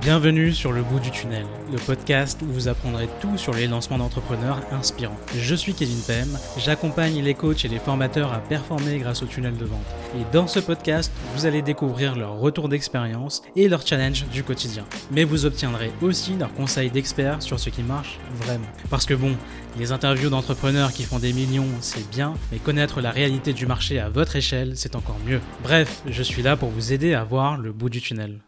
Bienvenue sur le bout du tunnel, le podcast où vous apprendrez tout sur les lancements d'entrepreneurs inspirants. Je suis Kevin Pem, j'accompagne les coachs et les formateurs à performer grâce au tunnel de vente. Et dans ce podcast, vous allez découvrir leur retour d'expérience et leurs challenges du quotidien. Mais vous obtiendrez aussi leurs conseils d'experts sur ce qui marche vraiment. Parce que bon, les interviews d'entrepreneurs qui font des millions, c'est bien, mais connaître la réalité du marché à votre échelle, c'est encore mieux. Bref, je suis là pour vous aider à voir le bout du tunnel.